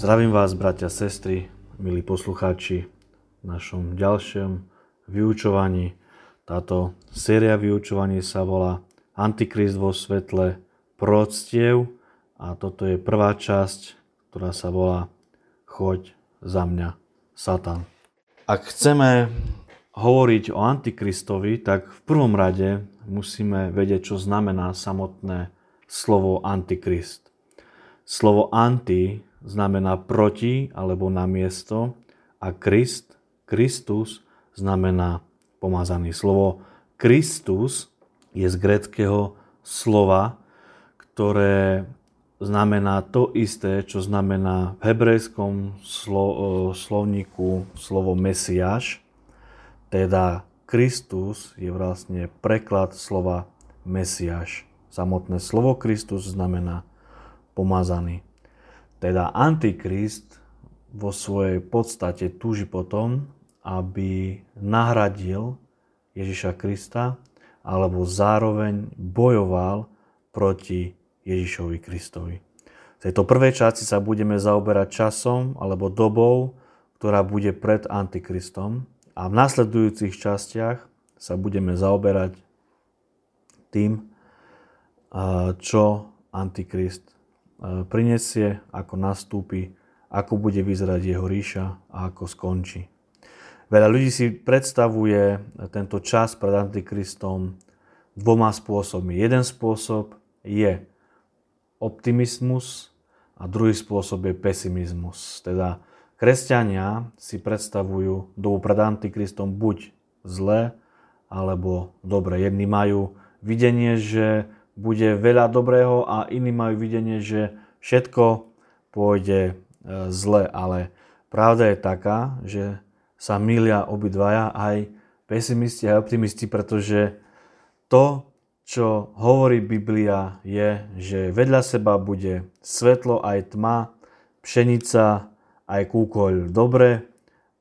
Zdravím vás, bratia, sestry, milí poslucháči, v našom ďalšom vyučovaní. Táto séria vyučovaní sa volá Antikrist vo svetle proctiev a toto je prvá časť, ktorá sa volá Choď za mňa, Satan. Ak chceme hovoriť o Antikristovi, tak v prvom rade musíme vedieť, čo znamená samotné slovo Antikrist. Slovo anti znamená proti alebo na miesto a Krist, Kristus znamená pomazaný. Slovo Kristus je z greckého slova, ktoré znamená to isté, čo znamená v hebrejskom slo, slovníku slovo Mesiáš, teda Kristus je vlastne preklad slova Mesiáš. Samotné slovo Kristus znamená pomazaný. Teda Antikrist vo svojej podstate túži potom, aby nahradil Ježiša Krista alebo zároveň bojoval proti Ježišovi Kristovi. V tejto prvej časti sa budeme zaoberať časom alebo dobou, ktorá bude pred Antikristom a v nasledujúcich častiach sa budeme zaoberať tým, čo Antikrist prinesie, ako nastúpi, ako bude vyzerať jeho ríša a ako skončí. Veľa ľudí si predstavuje tento čas pred Antikristom dvoma spôsobmi. Jeden spôsob je optimizmus a druhý spôsob je pesimizmus. Teda kresťania si predstavujú dobu pred Antikristom buď zlé alebo dobre. Jedni majú videnie, že bude veľa dobrého a iní majú videnie, že všetko pôjde e, zle. Ale pravda je taká, že sa milia obidvaja, aj pesimisti, aj optimisti, pretože to, čo hovorí Biblia, je, že vedľa seba bude svetlo aj tma, pšenica aj kúkoľ dobre,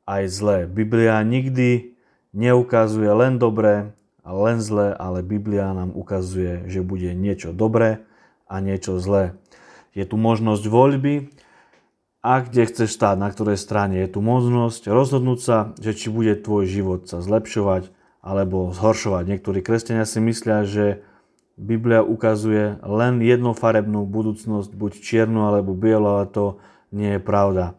aj zlé. Biblia nikdy neukazuje len dobre, len zlé, ale Biblia nám ukazuje, že bude niečo dobré a niečo zlé. Je tu možnosť voľby a kde chceš stáť, na ktorej strane. Je tu možnosť rozhodnúť sa, že či bude tvoj život sa zlepšovať alebo zhoršovať. Niektorí kresťania si myslia, že Biblia ukazuje len jednofarebnú budúcnosť, buď čiernu alebo bielu, ale to nie je pravda.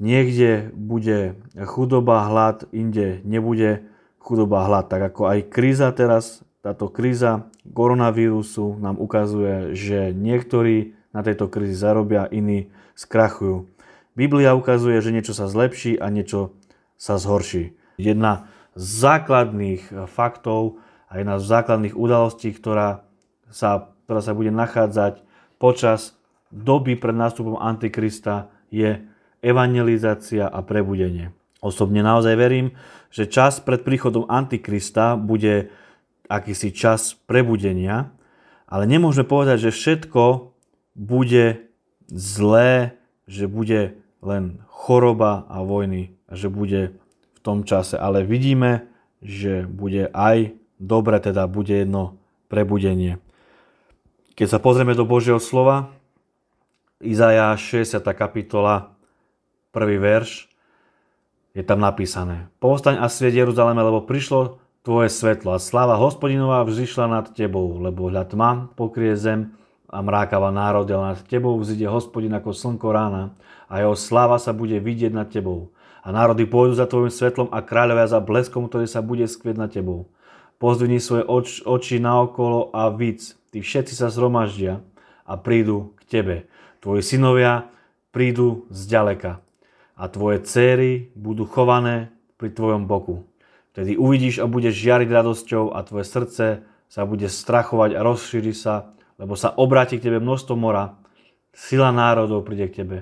Niekde bude chudoba, hlad, inde nebude chudoba, hlad. Tak ako aj kríza teraz, táto kríza koronavírusu nám ukazuje, že niektorí na tejto krízi zarobia, iní skrachujú. Biblia ukazuje, že niečo sa zlepší a niečo sa zhorší. Jedna z základných faktov a jedna z základných udalostí, ktorá sa, ktorá sa bude nachádzať počas doby pred nástupom Antikrista je evangelizácia a prebudenie. Osobne naozaj verím, že čas pred príchodom Antikrista bude akýsi čas prebudenia, ale nemôžeme povedať, že všetko bude zlé, že bude len choroba a vojny že bude v tom čase. Ale vidíme, že bude aj dobre, teda bude jedno prebudenie. Keď sa pozrieme do Božieho slova, Izaja 60. kapitola, prvý verš, je tam napísané. Povstaň a svieť Jeruzaleme, lebo prišlo tvoje svetlo a sláva hospodinová vzýšla nad tebou, lebo hľad tma pokrie zem a mrákava národ, ale nad tebou vzíde hospodin ako slnko rána a jeho sláva sa bude vidieť nad tebou. A národy pôjdu za tvojim svetlom a kráľovia za bleskom, ktorý sa bude skvieť nad tebou. Pozdvihni svoje oč, oči naokolo a víc. Tí všetci sa zhromaždia a prídu k tebe. Tvoji synovia prídu zďaleka a tvoje céry budú chované pri tvojom boku. Vtedy uvidíš a budeš žiariť radosťou a tvoje srdce sa bude strachovať a rozšíri sa, lebo sa obráti k tebe množstvo mora, sila národov príde k tebe.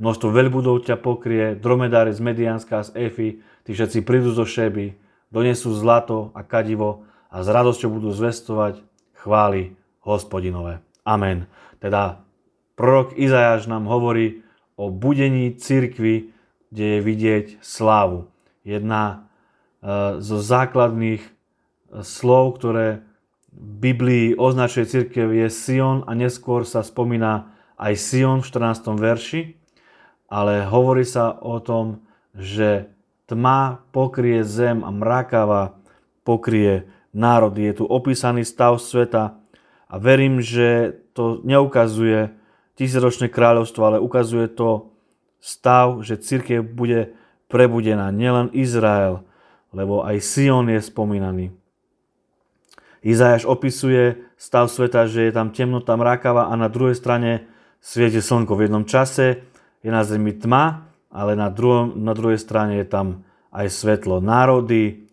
Množstvo veľbudov ťa pokrie, dromedári z Medianska, z Efy, tí všetci prídu zo Šeby, donesú zlato a kadivo a s radosťou budú zvestovať chvály hospodinové. Amen. Teda prorok Izajáš nám hovorí o budení cirkvy, kde je vidieť slávu. Jedna e, zo základných e, slov, ktoré v Biblii označuje církev je Sion a neskôr sa spomína aj Sion v 14. verši. ale hovorí sa o tom, že tma pokrie zem a mrakava pokrie národy. Je tu opísaný stav sveta a verím, že to neukazuje tisícročné kráľovstvo, ale ukazuje to stav, že církev bude prebudená. Nielen Izrael, lebo aj Sion je spomínaný. Izajaš opisuje stav sveta, že je tam temnota mrákava a na druhej strane svieti slnko. V jednom čase je na zemi tma, ale na, druhom, na druhej strane je tam aj svetlo. Národy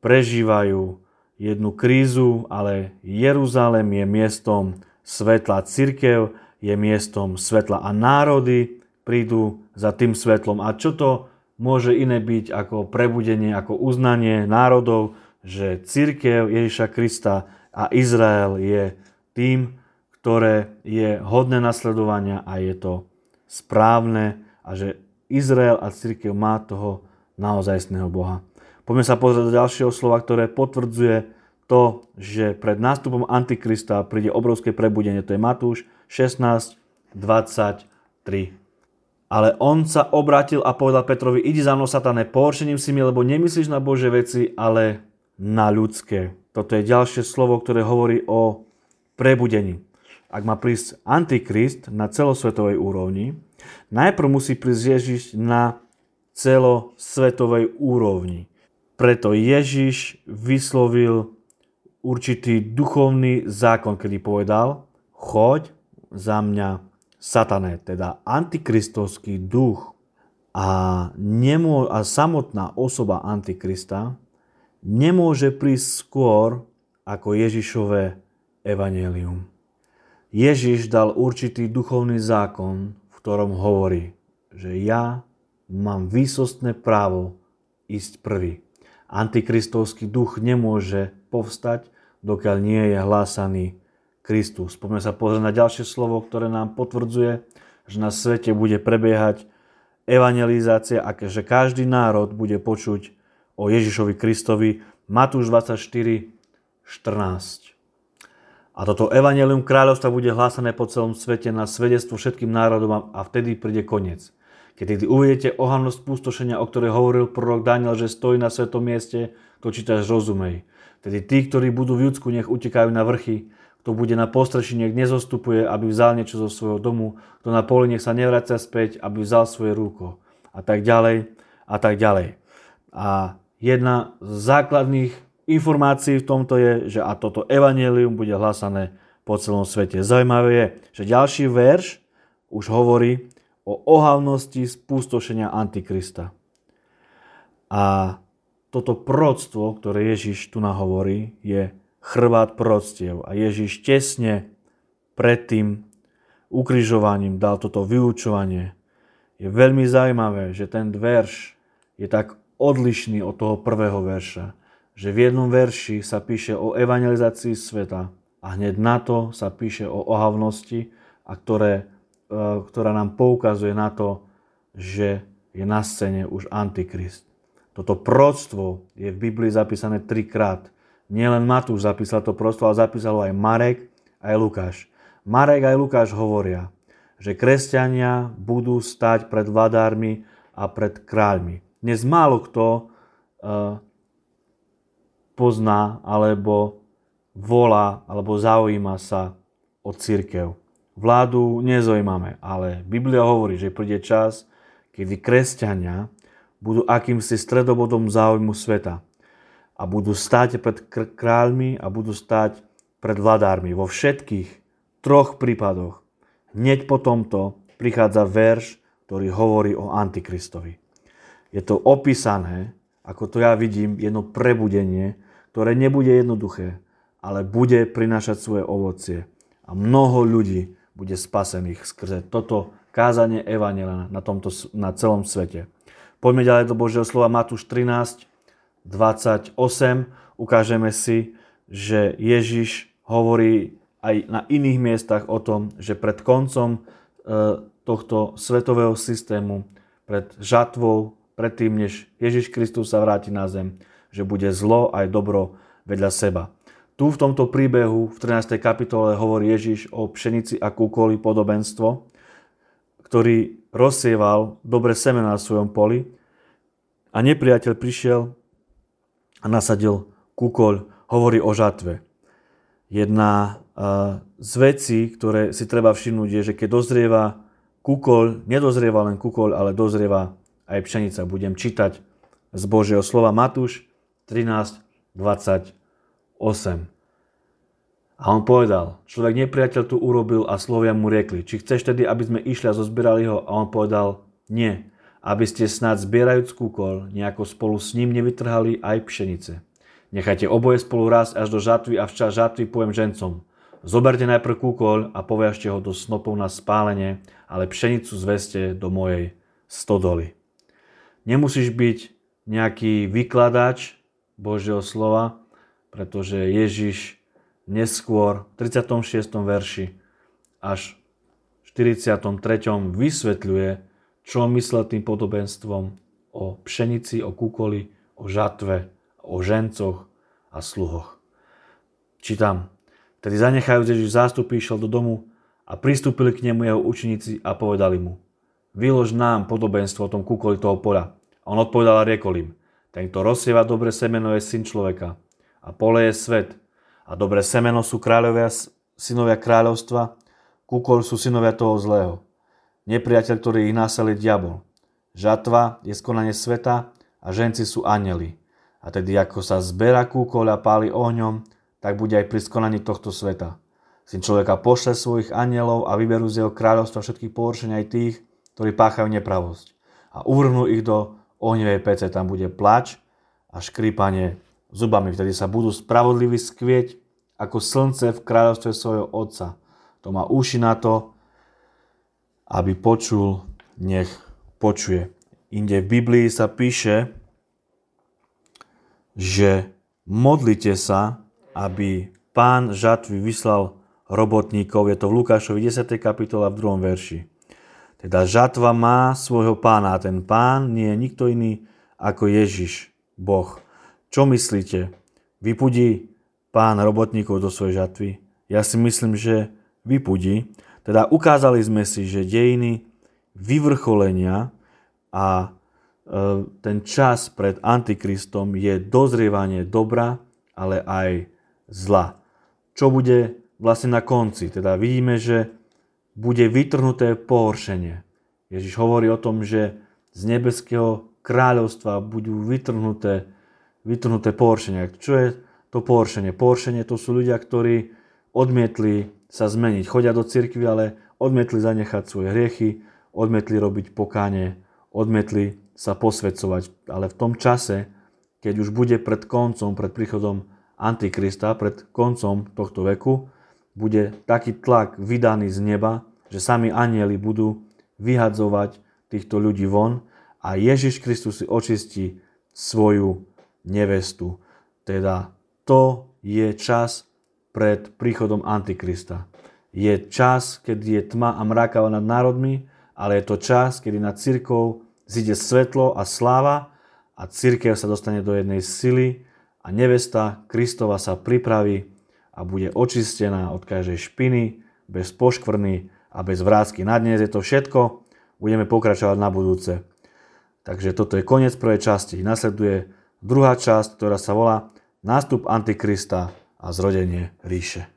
prežívajú jednu krízu, ale Jeruzalem je miestom svetla. Cirkev je miestom svetla a národy prídu za tým svetlom. A čo to môže iné byť ako prebudenie, ako uznanie národov, že církev Ježiša Krista a Izrael je tým, ktoré je hodné nasledovania a je to správne a že Izrael a církev má toho naozajstného Boha. Poďme sa pozrieť do ďalšieho slova, ktoré potvrdzuje to, že pred nástupom Antikrista príde obrovské prebudenie. To je Matúš 16, 23. Ale on sa obratil a povedal Petrovi, idi za mnou, satane, pohoršením si mi, lebo nemyslíš na Bože veci, ale na ľudské. Toto je ďalšie slovo, ktoré hovorí o prebudení. Ak má prísť Antikrist na celosvetovej úrovni, najprv musí prísť Ježiš na celosvetovej úrovni. Preto Ježiš vyslovil určitý duchovný zákon, kedy povedal, choď za mňa satané, teda antikristovský duch a, nemô- a samotná osoba antikrista nemôže prísť skôr ako Ježišové evanelium. Ježiš dal určitý duchovný zákon, v ktorom hovorí, že ja mám výsostné právo ísť prvý. Antikristovský duch nemôže povstať, dokiaľ nie je hlásaný Kristus. Poďme sa pozrieť na ďalšie slovo, ktoré nám potvrdzuje, že na svete bude prebiehať evangelizácia a že každý národ bude počuť o Ježišovi Kristovi. Matúš 24, 14. A toto evanelium kráľovstva bude hlásané po celom svete na svedectvo všetkým národom a vtedy príde koniec. Keď uvidíte ohavnosť pustošenia, o ktorej hovoril prorok Daniel, že stojí na svetom mieste, to čítaš rozumej. Tedy tí, ktorí budú v Judsku, nech utekajú na vrchy, kto bude na postreši, nech nezostupuje, aby vzal niečo zo svojho domu, kto na poli, nech sa nevracia späť, aby vzal svoje rúko. A tak ďalej, a tak ďalej. A jedna z základných informácií v tomto je, že a toto evanelium bude hlasané po celom svete. Zaujímavé je, že ďalší verš už hovorí o ohavnosti spustošenia Antikrista. A toto proroctvo, ktoré Ježiš tu nahovorí, je chrbát proroctiev. A Ježiš tesne pred tým ukrižovaním dal toto vyučovanie. Je veľmi zaujímavé, že ten verš je tak odlišný od toho prvého verša. Že v jednom verši sa píše o evangelizácii sveta a hneď na to sa píše o ohavnosti, a ktoré, ktorá nám poukazuje na to, že je na scéne už Antikrist. Toto proroctvo je v Biblii zapísané trikrát. Nielen Matúš zapísal to proroctvo, ale zapísal aj Marek aj Lukáš. Marek aj Lukáš hovoria, že kresťania budú stať pred vladármi a pred kráľmi. Dnes málo kto uh, pozná alebo volá alebo zaujíma sa o církev. Vládu nezaujímame, ale Biblia hovorí, že príde čas, kedy kresťania budú akýmsi stredobodom záujmu sveta a budú stať pred kráľmi a budú stať pred vladármi. Vo všetkých troch prípadoch hneď po tomto prichádza verš, ktorý hovorí o Antikristovi je to opísané, ako to ja vidím, jedno prebudenie, ktoré nebude jednoduché, ale bude prinášať svoje ovocie. A mnoho ľudí bude spasených skrze toto kázanie Evangela na, tomto, na celom svete. Poďme ďalej do Božieho slova Matúš 13, 28. Ukážeme si, že Ježiš hovorí aj na iných miestach o tom, že pred koncom e, tohto svetového systému, pred žatvou predtým, než Ježiš Kristus sa vráti na zem, že bude zlo aj dobro vedľa seba. Tu v tomto príbehu v 13. kapitole hovorí Ježiš o pšenici a kúkoli podobenstvo, ktorý rozsieval dobre semena na svojom poli a nepriateľ prišiel a nasadil kúkoľ, hovorí o žatve. Jedna z vecí, ktoré si treba všimnúť, je, že keď dozrieva kúkoľ, nedozrieva len kúkoľ, ale dozrieva aj pšenica. Budem čítať z Božieho slova Matúš 13, 28. A on povedal, človek nepriateľ tu urobil a slovia mu riekli, či chceš tedy, aby sme išli a zozbierali ho? A on povedal, nie, aby ste snad zbierajúc kúkol, nejako spolu s ním nevytrhali aj pšenice. Nechajte oboje spolu rásť až do žatvy a včas žatvy poviem žencom. Zoberte najprv kúkol a poviažte ho do snopov na spálenie, ale pšenicu zveste do mojej stodoly. Nemusíš byť nejaký vykladač Božieho slova, pretože Ježiš neskôr v 36. verši až v 43. vysvetľuje, čo myslel tým podobenstvom o pšenici, o kúkoli, o žatve, o žencoch a sluhoch. Čítam. Tedy zanechajúc Ježiš zástupy, išiel do domu a pristúpili k nemu jeho učeníci a povedali mu, vylož nám podobenstvo o tom kúkoli toho poľa. A on odpovedal a riekol im, ten, kto rozsieva dobre semeno, je syn človeka. A pole je svet. A dobré semeno sú kráľovia, synovia kráľovstva, kúkol sú synovia toho zlého. Nepriateľ, ktorý ich násel je diabol. Žatva je skonanie sveta a ženci sú anjeli. A tedy ako sa zbera kúkol a páli ohňom, tak bude aj pri skonaní tohto sveta. Syn človeka pošle svojich anielov a vyberú z jeho kráľovstva všetkých površenia aj tých, ktorí páchajú nepravosť. A uvrhnú ich do ohnivej pece. Tam bude plač a škrípanie zubami. Vtedy sa budú spravodliví skvieť ako slnce v kráľovstve svojho Otca. To má uši na to, aby počul, nech počuje. Inde v Biblii sa píše, že modlite sa, aby pán žatvy vyslal robotníkov. Je to v Lukášovi 10. kapitola v 2. verši. Teda žatva má svojho pána a ten pán nie je nikto iný ako Ježiš, Boh. Čo myslíte? Vypudí pán robotníkov do svojej žatvy? Ja si myslím, že vypudí. Teda ukázali sme si, že dejiny vyvrcholenia a e, ten čas pred Antikristom je dozrievanie dobra, ale aj zla. Čo bude vlastne na konci? Teda vidíme, že bude vytrhnuté pohoršenie. Ježiš hovorí o tom, že z nebeského kráľovstva budú vytrhnuté vytrhnuté pohoršenia. Čo je to pohoršenie? Pohoršenie to sú ľudia, ktorí odmietli sa zmeniť. Chodia do cirkvi, ale odmietli zanechať svoje hriechy, odmietli robiť pokáne, odmietli sa posvedcovať. Ale v tom čase, keď už bude pred koncom, pred príchodom Antikrista, pred koncom tohto veku, bude taký tlak vydaný z neba, že sami anieli budú vyhadzovať týchto ľudí von a Ježiš Kristus si očistí svoju nevestu. Teda to je čas pred príchodom Antikrista. Je čas, keď je tma a mraka nad národmi, ale je to čas, kedy nad církou zíde svetlo a sláva a církev sa dostane do jednej sily a nevesta Kristova sa pripraví a bude očistená od každej špiny, bez poškvrny a bez vrázky. Na dnes je to všetko, budeme pokračovať na budúce. Takže toto je koniec prvej časti. Nasleduje druhá časť, ktorá sa volá Nástup Antikrista a zrodenie ríše.